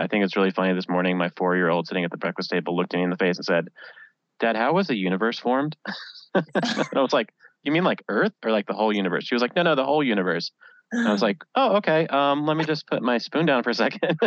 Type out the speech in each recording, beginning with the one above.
I think it's really funny this morning. My four year old sitting at the breakfast table looked me in the face and said, Dad, how was the universe formed? and I was like, You mean like Earth or like the whole universe? She was like, No, no, the whole universe. And I was like, Oh, okay. Um, let me just put my spoon down for a second.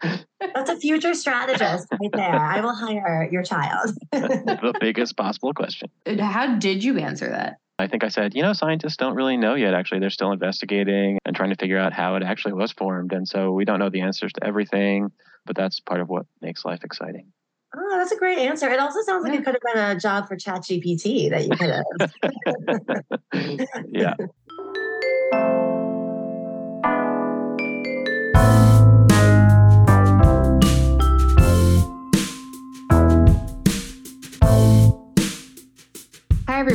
That's a future strategist right there. I will hire your child. the biggest possible question. How did you answer that? I think I said, you know, scientists don't really know yet. Actually, they're still investigating and trying to figure out how it actually was formed. And so we don't know the answers to everything, but that's part of what makes life exciting. Oh, that's a great answer. It also sounds like it could have been a job for ChatGPT that you could have. yeah.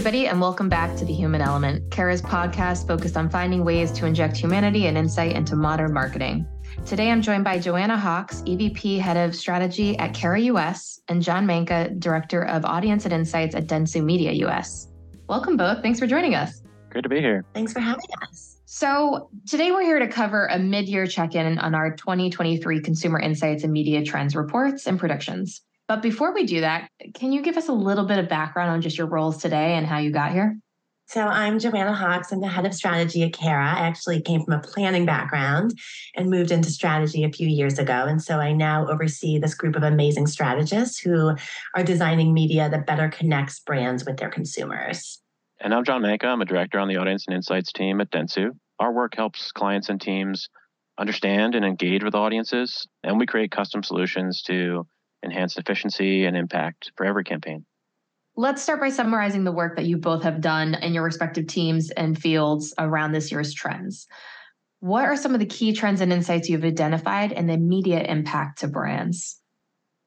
everybody, and welcome back to The Human Element, Carat's podcast focused on finding ways to inject humanity and insight into modern marketing. Today, I'm joined by Joanna Hawkes, EVP Head of Strategy at Carat US, and Jon Manka, Director of Audience and Insights at Dentsu Media US. Welcome both. Thanks for joining us. Great to be here. Thanks for having us. So, today we're here to cover a mid year check in on our 2023 Consumer Insights and Media Trends reports and predictions. But before we do that, can you give us a little bit of background on just your roles today and how you got here? So I'm Joanna Hawkes. I'm the head of strategy at Carat. I actually came from a planning background and moved into strategy a few years ago. And so I now oversee this group of amazing strategists who are designing media that better connects brands with their consumers. And I'm Jon Manka. I'm a director on the audience and insights team at Dentsu. Our work helps clients and teams understand and engage with audiences, and we create custom solutions to enhanced efficiency and impact for every campaign. Let's start by summarizing the work that you both have done in your respective teams and fields around this year's trends. What are some of the key trends and insights you've identified and the immediate impact to brands?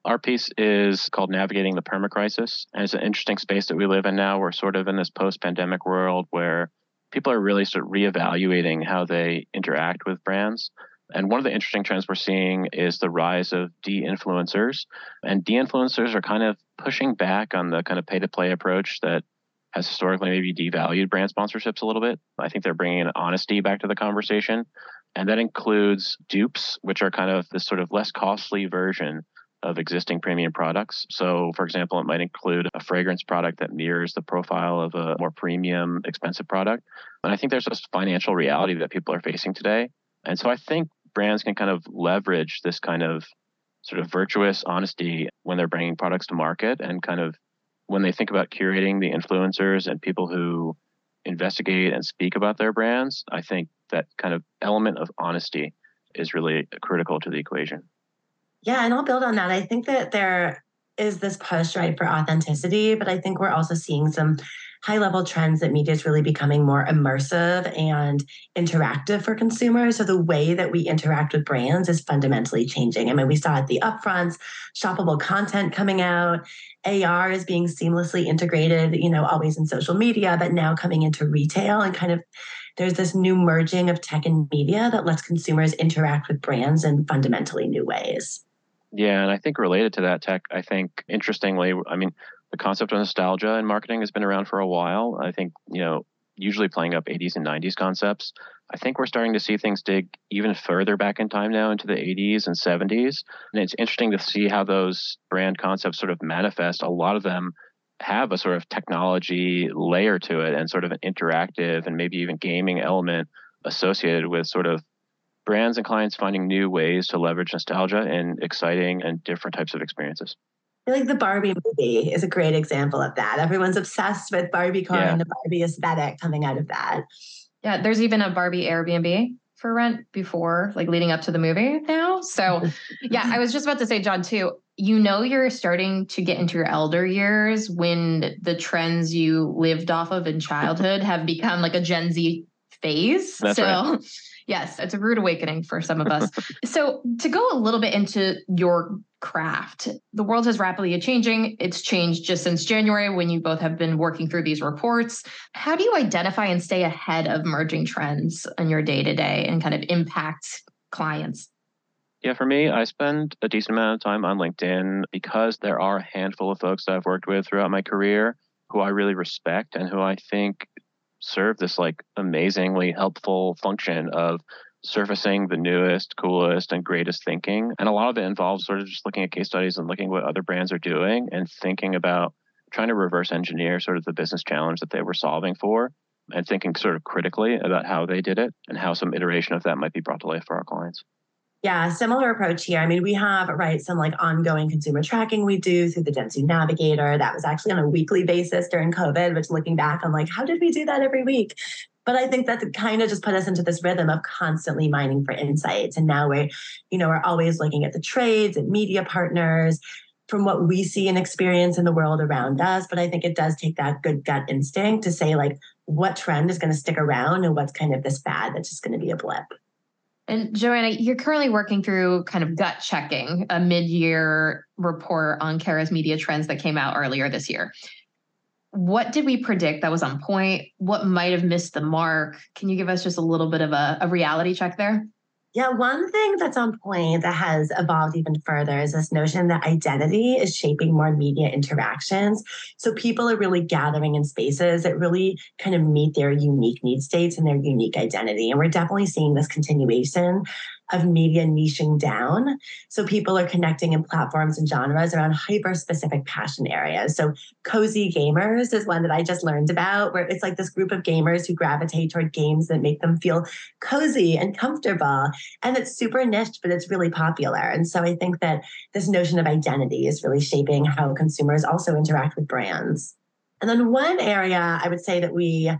Our piece is called Navigating the Perma Crisis. And it's an interesting space that we live in now. We're sort of in this post pandemic world where people are really sort of reevaluating how they interact with brands. And one of the interesting trends we're seeing is the rise of de influencers. And de influencers are kind of pushing back on the kind of pay to play approach that has historically maybe devalued brand sponsorships a little bit. I think they're bringing honesty back to the conversation. And that includes dupes, which are kind of this sort of less costly version of existing premium products. So, for example, it might include a fragrance product that mirrors the profile of a more premium, expensive product. And I think there's this financial reality that people are facing today. And so I think brands can kind of leverage this kind of sort of virtuous honesty when they're bringing products to market and kind of when they think about curating the influencers and people who investigate and speak about their brands, I think that kind of element of honesty is really critical to the equation. Yeah, and I'll build on that. I think that there is this push right for authenticity, but I think we're also seeing some high level trends that media is really becoming more immersive and interactive for consumers. So the way that we interact with brands is fundamentally changing. I mean, we saw at the upfronts, shoppable content coming out, AR is being seamlessly integrated, you know, always in social media, but now coming into retail and kind of there's this new merging of tech and media that lets consumers interact with brands in fundamentally new ways. Yeah, and I think related to that tech, I think interestingly, I mean, the concept of nostalgia in marketing has been around for a while. I think, you know, usually playing up 80s and 90s concepts. I think we're starting to see things dig even further back in time now into the 80s and 70s. And it's interesting to see how those brand concepts sort of manifest. A lot of them have a sort of technology layer to it and sort of an interactive and maybe even gaming element associated with sort of brands and clients finding new ways to leverage nostalgia in exciting and different types of experiences feel like the Barbie movie is a great example of that. Everyone's obsessed with Barbiecore yeah. and the Barbie aesthetic coming out of that. Yeah, there's even a Barbie Airbnb for rent before, like leading up to the movie now. So, yeah, I was just about to say, Jon, too, you know, you're starting to get into your elder years when the trends you lived off of in childhood have become like a Gen Z phase. That's so, right. yes, it's a rude awakening for some of us. so, to go a little bit into your craft. The world is rapidly changing. It's changed just since January when you both have been working through these reports. How do you identify and stay ahead of merging trends in your day to day and kind of impact clients? Yeah, for me, I spend a decent amount of time on LinkedIn because there are a handful of folks that I've worked with throughout my career who I really respect and who I think serve this like amazingly helpful function of surfacing the newest, coolest, and greatest thinking. And a lot of it involves sort of just looking at case studies and looking what other brands are doing and thinking about trying to reverse engineer sort of the business challenge that they were solving for and thinking sort of critically about how they did it and how some iteration of that might be brought to life for our clients. Yeah, similar approach here. I mean, we have, right, some like ongoing consumer tracking we do through the Dentsu Navigator. That was actually on a weekly basis during COVID, which looking back, I'm like, how did we do that every week? But I think that kind of just put us into this rhythm of constantly mining for insights. And now we're, you know, we're always looking at the trades and media partners from what we see and experience in the world around us. But I think it does take that good gut instinct to say, like, what trend is going to stick around and what's kind of this fad that's just going to be a blip. And Joanna, you're currently working through kind of gut checking a mid year report on Carat's media trends that came out earlier this year. What did we predict that was on point? What might have missed the mark? Can you give us just a little bit of a, a reality check there? Yeah, one thing that's on point that has evolved even further is this notion that identity is shaping more media interactions. So people are really gathering in spaces that really kind of meet their unique need states and their unique identity. And we're definitely seeing this continuation of media niching down. So people are connecting in platforms and genres around hyper specific passion areas. So cozy gamers is one that I just learned about, where it's like this group of gamers who gravitate toward games that make them feel cozy and comfortable. And it's super niche, but it's really popular. And so I think that this notion of identity is really shaping how consumers also interact with brands. And then one area I would say that we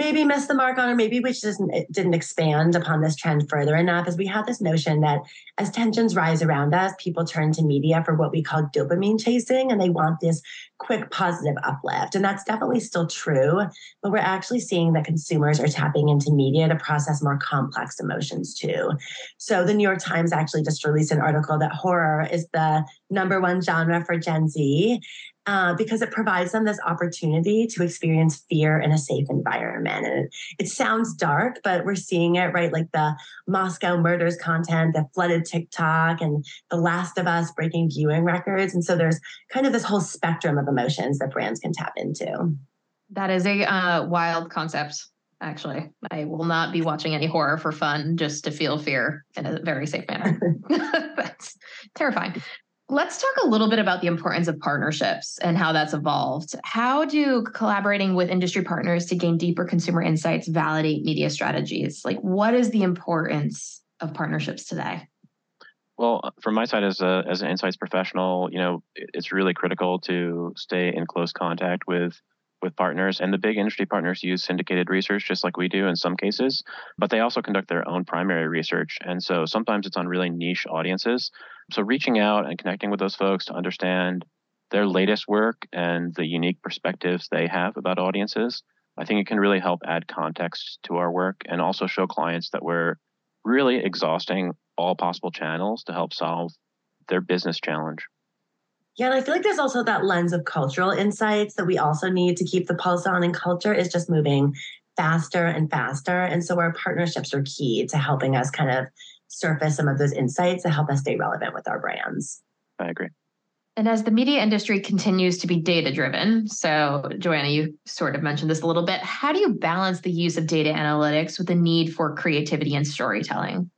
maybe missed the mark on, or maybe we just didn't expand upon this trend further enough, is we have this notion that as tensions rise around us, people turn to media for what we call dopamine chasing, and they want this quick positive uplift. And that's definitely still true, but we're actually seeing that consumers are tapping into media to process more complex emotions too. So the New York Times actually just released an article that horror is the number one genre for Gen Z. Uh, because it provides them this opportunity to experience fear in a safe environment. And it, it, sounds dark, but we're seeing it, right? Like the Moscow murders content that flooded TikTok and The Last of Us breaking viewing records. And so there's kind of this whole spectrum of emotions that brands can tap into. That is a uh, wild concept. Actually, I will not be watching any horror for fun just to feel fear in a very safe manner. That's terrifying. Let's talk a little bit about the importance of partnerships and how that's evolved. How do collaborating with industry partners to gain deeper consumer insights validate media strategies? Like, what is the importance of partnerships today? Well, uh, from my side as a as an insights professional, you know, it's really critical to stay in close contact with with partners and the big industry partners use syndicated research just like we do in some cases but they also conduct their own primary research and so sometimes it's on really niche audiences so reaching out and connecting with those folks to understand their latest work and the unique perspectives they have about audiences i think it can really help add context to our work and also show clients that we're really exhausting all possible channels to help solve their business challenge yeah, and I feel like there's also that lens of cultural insights that we also need to keep the pulse on, and culture is just moving faster and faster. And so our partnerships are key to helping us kind of surface some of those insights to help us stay relevant with our brands. I agree. And as the media industry continues to be data driven, so Joanna, you sort of mentioned this a little bit, how do you balance the use of data analytics with the need for creativity and storytelling?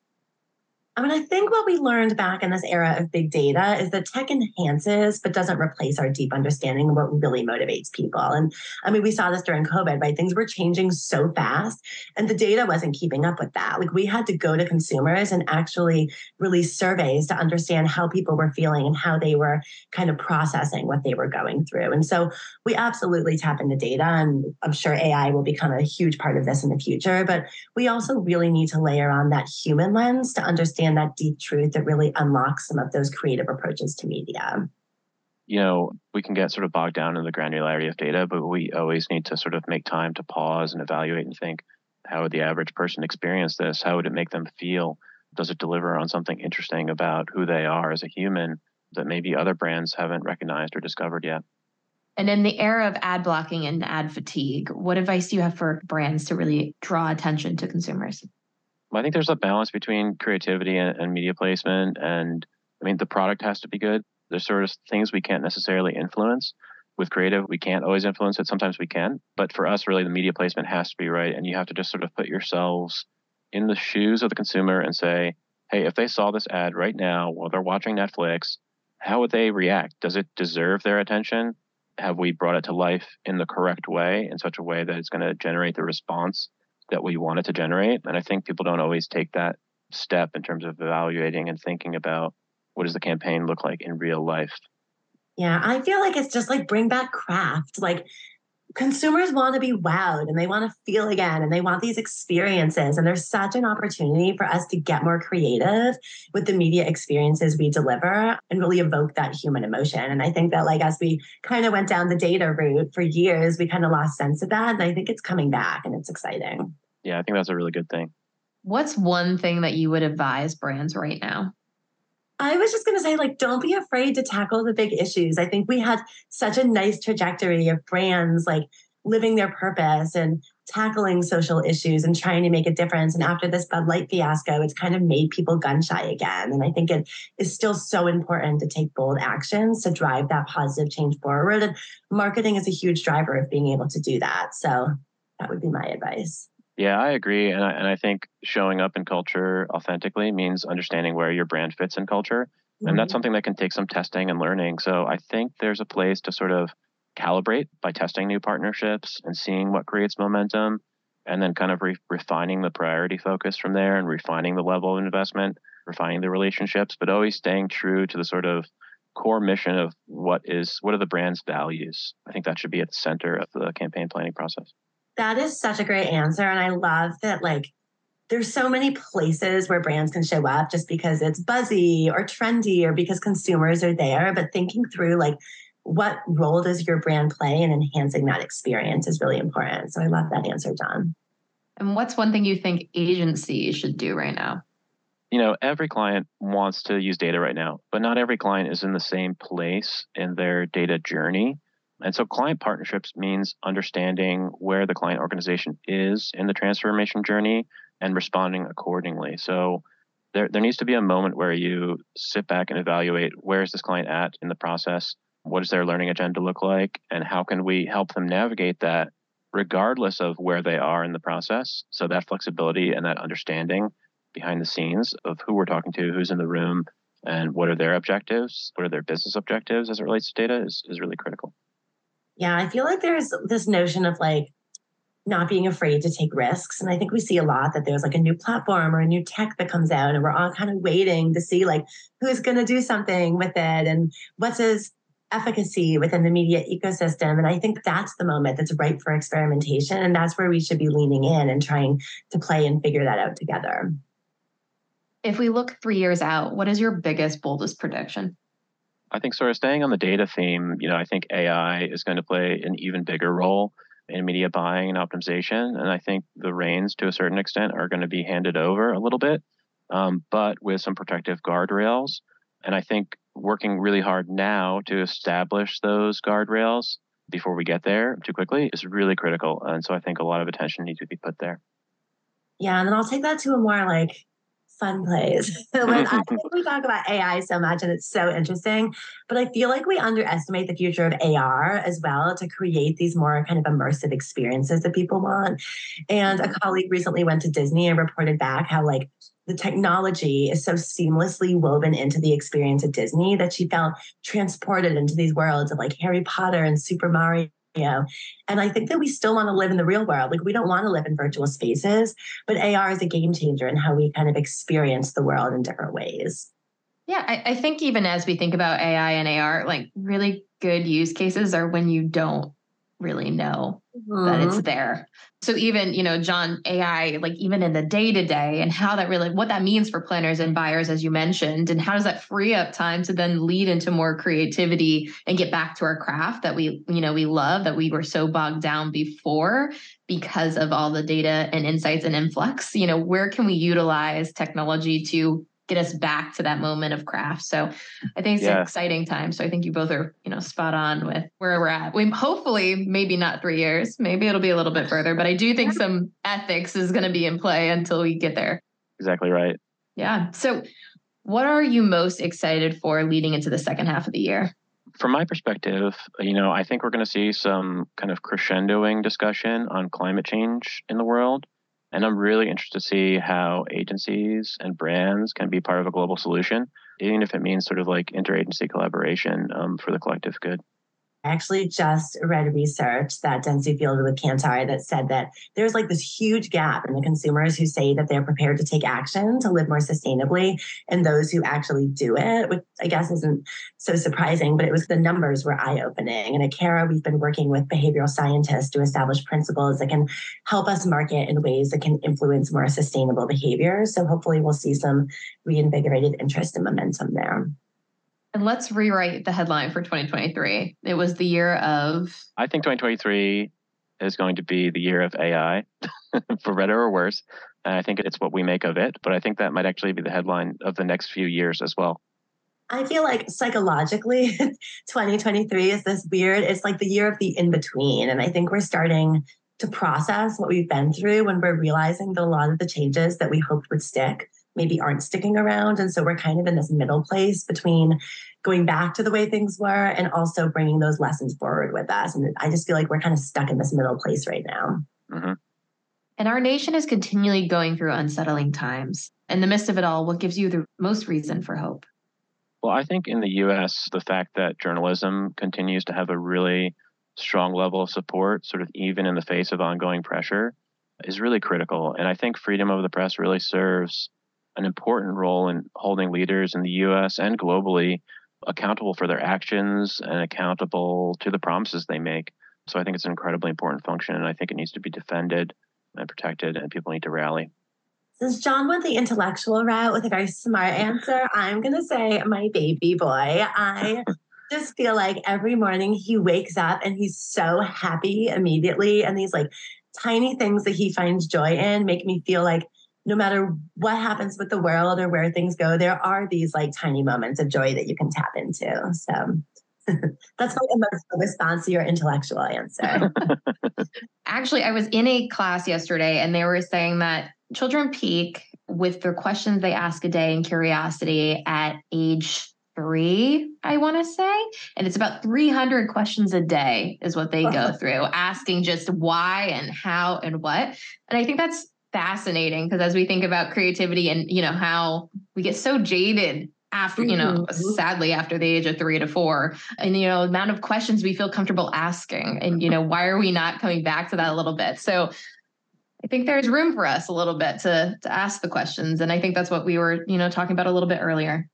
I mean, I think what we learned back in this era of big data is that tech enhances but doesn't replace our deep understanding of what really motivates people. And I mean, we saw this during COVID, right? Things were changing so fast and the data wasn't keeping up with that. Like we had to go to consumers and actually release surveys to understand how people were feeling and how they were kind of processing what they were going through. And so we absolutely tap into data and I'm sure AI will become a huge part of this in the future, but we also really need to layer on that human lens to understand understand that deep truth that really unlocks some of those creative approaches to media. You know, we can get sort of bogged down in the granularity of data, but we always need to sort of make time to pause and evaluate and think how would the average person experience this? How would it make them feel? Does it deliver on something interesting about who they are as a human that maybe other brands haven't recognized or discovered yet? And in the era of ad blocking and ad fatigue, what advice do you have for brands to really draw attention to consumers? I think there's a balance between creativity and, and, media placement. And I mean, the product has to be good. There's sort of things we can't necessarily influence. With creative, we can't always influence it. Sometimes we can. But for us, really, the media placement has to be right. And you have to just sort of put yourselves in the shoes of the consumer and say, hey, if they saw this ad right now while they're watching Netflix, how would they react? Does it deserve their attention? Have we brought it to life in the correct way, in such a way that it's going to generate the response that we want it to generate? And I think people don't always take that step in terms of evaluating and thinking about what does the campaign look like in real life. Yeah, I feel like it's just like bring back craft. Like consumers want to be wowed and they want to feel again and they want these experiences. And there's such an opportunity for us to get more creative with the media experiences we deliver and really evoke that human emotion. And I think that, like, as we kind of went down the data route for years, we kind of lost sense of that. And I think it's coming back and it's exciting. Yeah, I think that's a really good thing. What's one thing that you would advise brands right now? I was just going to say, like, don't be afraid to tackle the big issues. I think we had such a nice trajectory of brands like living their purpose and tackling social issues and trying to make a difference. And after this Bud Light fiasco, it's kind of made people gun shy again. And I think it is still so important to take bold actions to drive that positive change forward. And marketing is a huge driver of being able to do that. So that would be my advice. Yeah, I agree, and I, and I think showing up in culture authentically means understanding where your brand fits in culture, mm-hmm. and that's mm-hmm. something that can take some testing and learning. So I think there's a place to sort of calibrate by testing new partnerships and seeing what creates momentum, and then kind of re- refining the priority focus from there and refining the level of investment, refining the relationships, but always staying true to the sort of core mission of what is what are the brand's values. I think that should be at the center of the campaign planning process. That is such a great answer. And I love that, like, there's so many places where brands can show up just because it's buzzy or trendy or because consumers are there. But thinking through, like, what role does your brand play in enhancing that experience is really important. So I love that answer, Jon. And what's one thing you think agencies should do right now? You know, every client wants to use data right now, but not every client is in the same place in their data journey. And so client partnerships means understanding where the client organization is in the transformation journey and responding accordingly. So there, there needs to be a moment where you sit back and evaluate where is this client at in the process? What does their learning agenda look like? And how can we help them navigate that regardless of where they are in the process? So that flexibility and that understanding behind the scenes of who we're talking to, who's in the room, and what are their objectives, what are their business objectives as it relates to data is, is really critical. Yeah, I feel like there's this notion of like not being afraid to take risks. And I think we see a lot that there's like a new platform or a new tech that comes out, and we're all kind of waiting to see like who's going to do something with it and what's his efficacy within the media ecosystem. And I think that's the moment that's ripe for experimentation. And that's where we should be leaning in and trying to play and figure that out together. If we look three years out, what is your biggest, boldest prediction? I think sort of staying on the data theme, you know, I think AI is going to play an even bigger role in media buying and optimization. And I think the reins, to a certain extent, are going to be handed over a little bit, um, but with some protective guardrails. And I think working really hard now to establish those guardrails before we get there too quickly is really critical. And so I think a lot of attention needs to be put there. Yeah, and then I'll take that to a more like fun plays. when I think we talk about AI so much and it's so interesting, but I feel like we underestimate the future of AR as well to create these more kind of immersive experiences that people want. And a colleague recently went to Disney and reported back how like the technology is so seamlessly woven into the experience at Disney that she felt transported into these worlds of like Harry Potter and Super Mario you know and i think that we still want to live in the real world. Like we don't want to live in virtual spaces but ar is a game changer in how we kind of experience the world in different ways. Yeah I, I think even as we think about ai and ar like really good use cases are when you don't really know mm-hmm. that it's there. So even, you know, Jon, AI, like even in the day to day and how that really, what that means for planners and buyers, as you mentioned, and how does that free up time to then lead into more creativity and get back to our craft that we, you know, we love that we were so bogged down before because of all the data and insights and influx, you know, where can we utilize technology to get us back to that moment of craft. So I think it's yeah. an exciting time. So I think you both are, you know, spot on with where we're at. We hopefully maybe not three years, maybe it'll be a little bit further, but I do think some ethics is going to be in play until we get there. Exactly right. Yeah. So what are you most excited for leading into the second half of the year? From my perspective, you know, I think we're going to see some kind of crescendoing discussion on climate change in the world And I'm really interested to see how agencies and brands can be part of a global solution, even if it means sort of like interagency collaboration um, for the collective good. I actually just read research that Dentsu fielded with Kantar that said that there's like this huge gap in the consumers who say that they're prepared to take action to live more sustainably and those who actually do it, which I guess isn't so surprising, but it was the numbers were eye opening. And at Carat, we've been working with behavioral scientists to establish principles that can help us market in ways that can influence more sustainable behaviors. So hopefully we'll see some reinvigorated interest and momentum there. And let's rewrite the headline for 2023. It was the year of. I think 2023 is going to be the year of AI, for better or worse. And I think it's what we make of it. But I think that might actually be the headline of the next few years as well. I feel like psychologically, 2023 is this weird, it's like the year of the in between. And I think we're starting to process what we've been through when we're realizing that a lot of the changes that we hoped would stick maybe aren't sticking around. And so we're kind of in this middle place between going back to the way things were and also bringing those lessons forward with us. And I just feel like we're kind of stuck in this middle place right now. Mm-hmm. And our nation is continually going through unsettling times. In the midst of it all, what gives you the most reason for hope? Well, I think in the US, the fact that journalism continues to have a really strong level of support, sort of even in the face of ongoing pressure, is really critical. And I think freedom of the press really serves an important role in holding leaders in the US and globally accountable for their actions and accountable to the promises they make. So I think it's an incredibly important function, and I think it needs to be defended and protected, and people need to rally. Since Jon went the intellectual route with a very smart answer, I'm going to say my baby boy. I just feel like every morning he wakes up and he's so happy immediately. And these like tiny things that he finds joy in make me feel like no matter what happens with the world or where things go, there are these like tiny moments of joy that you can tap into. So that's my emotional response to your intellectual answer. Actually, I was in a class yesterday and they were saying that children peak with their questions they ask a day and curiosity at age three, I want to say. And it's about 300 questions a day, is what they go through, asking just why and how and what. And I think that's fascinating because as we think about creativity and you know how we get so jaded after you know mm-hmm. sadly after the age of three to four and you know amount of questions we feel comfortable asking and you know why are we not coming back to that a little bit? So i think there's room for us a little bit to to ask the questions and i think that's what we were you know talking about a little bit earlier.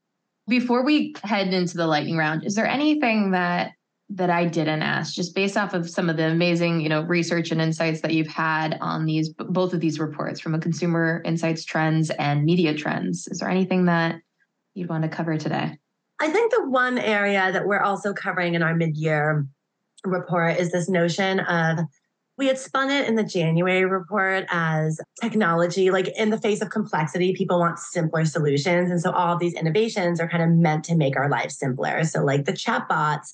Before we head into the lightning round is there anything that that I didn't ask, just based off of some of the amazing, you know, research and insights that you've had on these both of these reports from a consumer insights trends and media trends. Is there anything that you'd want to cover today? I think the one area that we're also covering in our mid-year report is this notion of we had spun it in the January report as technology, like in the face of complexity, people want simpler solutions. And so all these innovations are kind of meant to make our lives simpler. So, like the chatbots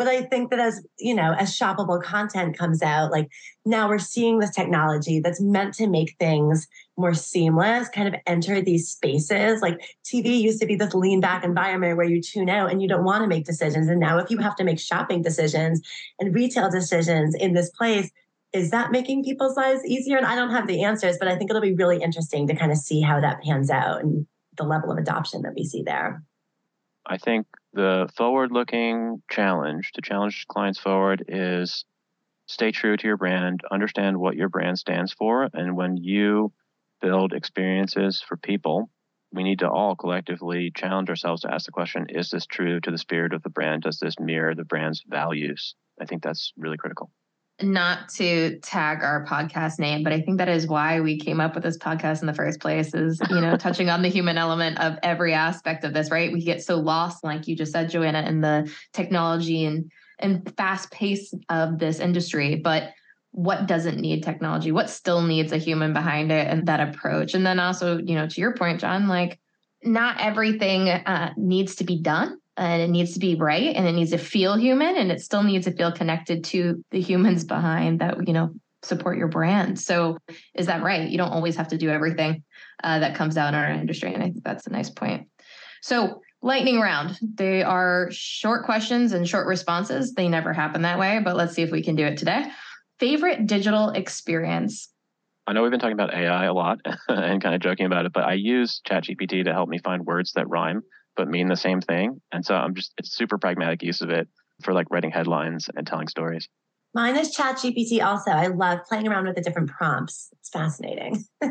but I think that as, you know, as shoppable content comes out, like now we're seeing this technology that's meant to make things more seamless, kind of enter these spaces. Like TV used to be this lean back environment where you tune out and you don't want to make decisions. And now if you have to make shopping decisions and retail decisions in this place, is that making people's lives easier? And I don't have the answers, but I think it'll be really interesting to kind of see how that pans out and the level of adoption that we see there. I think the forward looking challenge to challenge clients forward is stay true to your brand, understand what your brand stands for. And when you build experiences for people, we need to all collectively challenge ourselves to ask the question is this true to the spirit of the brand? Does this mirror the brand's values? I think that's really critical not to tag our podcast name, but I think that is why we came up with this podcast in the first place is, you know, touching on the human element of every aspect of this, right? We get so lost, like you just said, Joanna, in the technology and and fast pace of this industry. But what doesn't need technology? What still needs a human behind it and that approach? And then also, you know, to your point, Jon, like not everything uh, needs to be done and it needs to be right and it needs to feel human and it still needs to feel connected to the humans behind that you know support your brand. So is that right? You don't always have to do everything uh, that comes out in our industry and i think that's a nice point. So lightning round. They are short questions and short responses. They never happen that way but let's see if we can do it today. Favorite digital experience? I know we've been talking about AI a lot and kind of joking about it, but I use ChatGPT to help me find words that rhyme but mean the same thing. And so I'm just it's super pragmatic use of it for like writing headlines and telling stories. Mine is ChatGPT also. I love playing around with the different prompts. It's fascinating.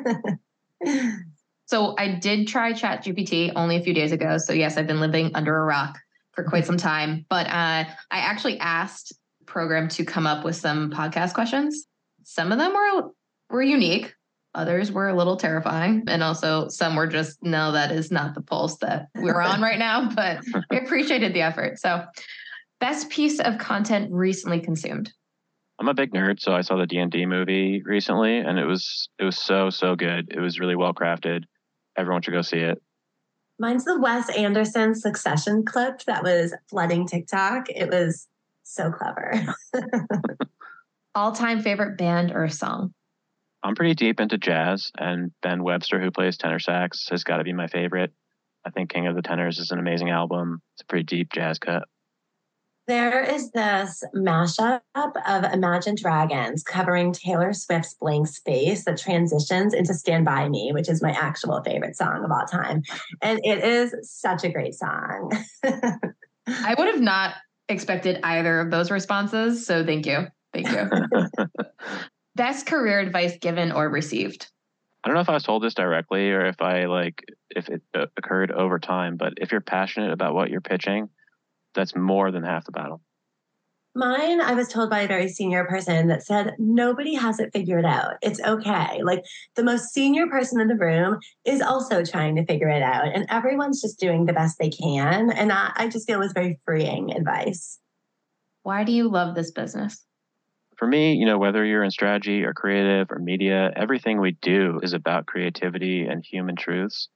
so I did try ChatGPT only a few days ago. So yes, I've been living under a rock for quite some time. But uh, I actually asked program to come up with some podcast questions. Some of them were were unique. Others were a little terrifying. And also some were just, no, that is not the pulse that we're on right now. But I appreciated the effort. So best piece of content recently consumed. I'm a big nerd, so I saw the D and D movie recently, and it was it was so so good. It was really well crafted. Everyone should go see it. Mine's the Wes Anderson Succession clip that was flooding TikTok. It was so clever. All time favorite band or song? I'm pretty deep into jazz, and Ben Webster, who plays tenor sax, has got to be my favorite. I think King of the Tenors is an amazing album. It's a pretty deep jazz cut. There is this mashup of Imagine Dragons covering Taylor Swift's Blank Space that transitions into Stand By Me, which is my actual favorite song of all time. And it is such a great song. I would have not expected either of those responses. So thank you. Thank you. Best career advice given or received? I don't know if I was told this directly or if I like if it uh, occurred over time, but if you're passionate about what you're pitching, that's more than half the battle. Mine, I was told by a very senior person that said, nobody has it figured out. It's okay. Like the most senior person in the room is also trying to figure it out, and everyone's just doing the best they can. And I, I just feel it was very freeing advice. Why do you love this business? For me, you know, whether you're in strategy or creative or media, everything we do is about creativity and human truths.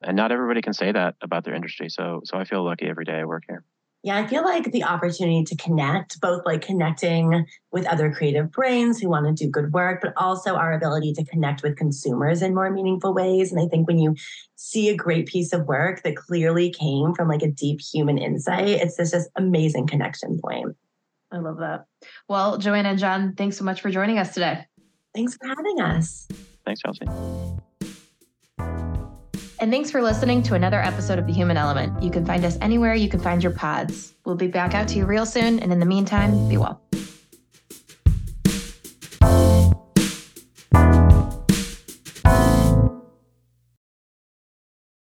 And not everybody can say that about their industry. So so I feel lucky every day I work here. Yeah, I feel like the opportunity to connect, both like connecting with other creative brains who want to do good work, but also our ability to connect with consumers in more meaningful ways. And I think when you see a great piece of work that clearly came from like a deep human insight, it's this just amazing connection point. I love that. Well, Joanna and Jon, thanks so much for joining us today. Thanks for having us. Thanks, Chelsea. And thanks for listening to another episode of The Human Element. You can find us anywhere you can find your pods. We'll be back out to you real soon. And in the meantime, be well.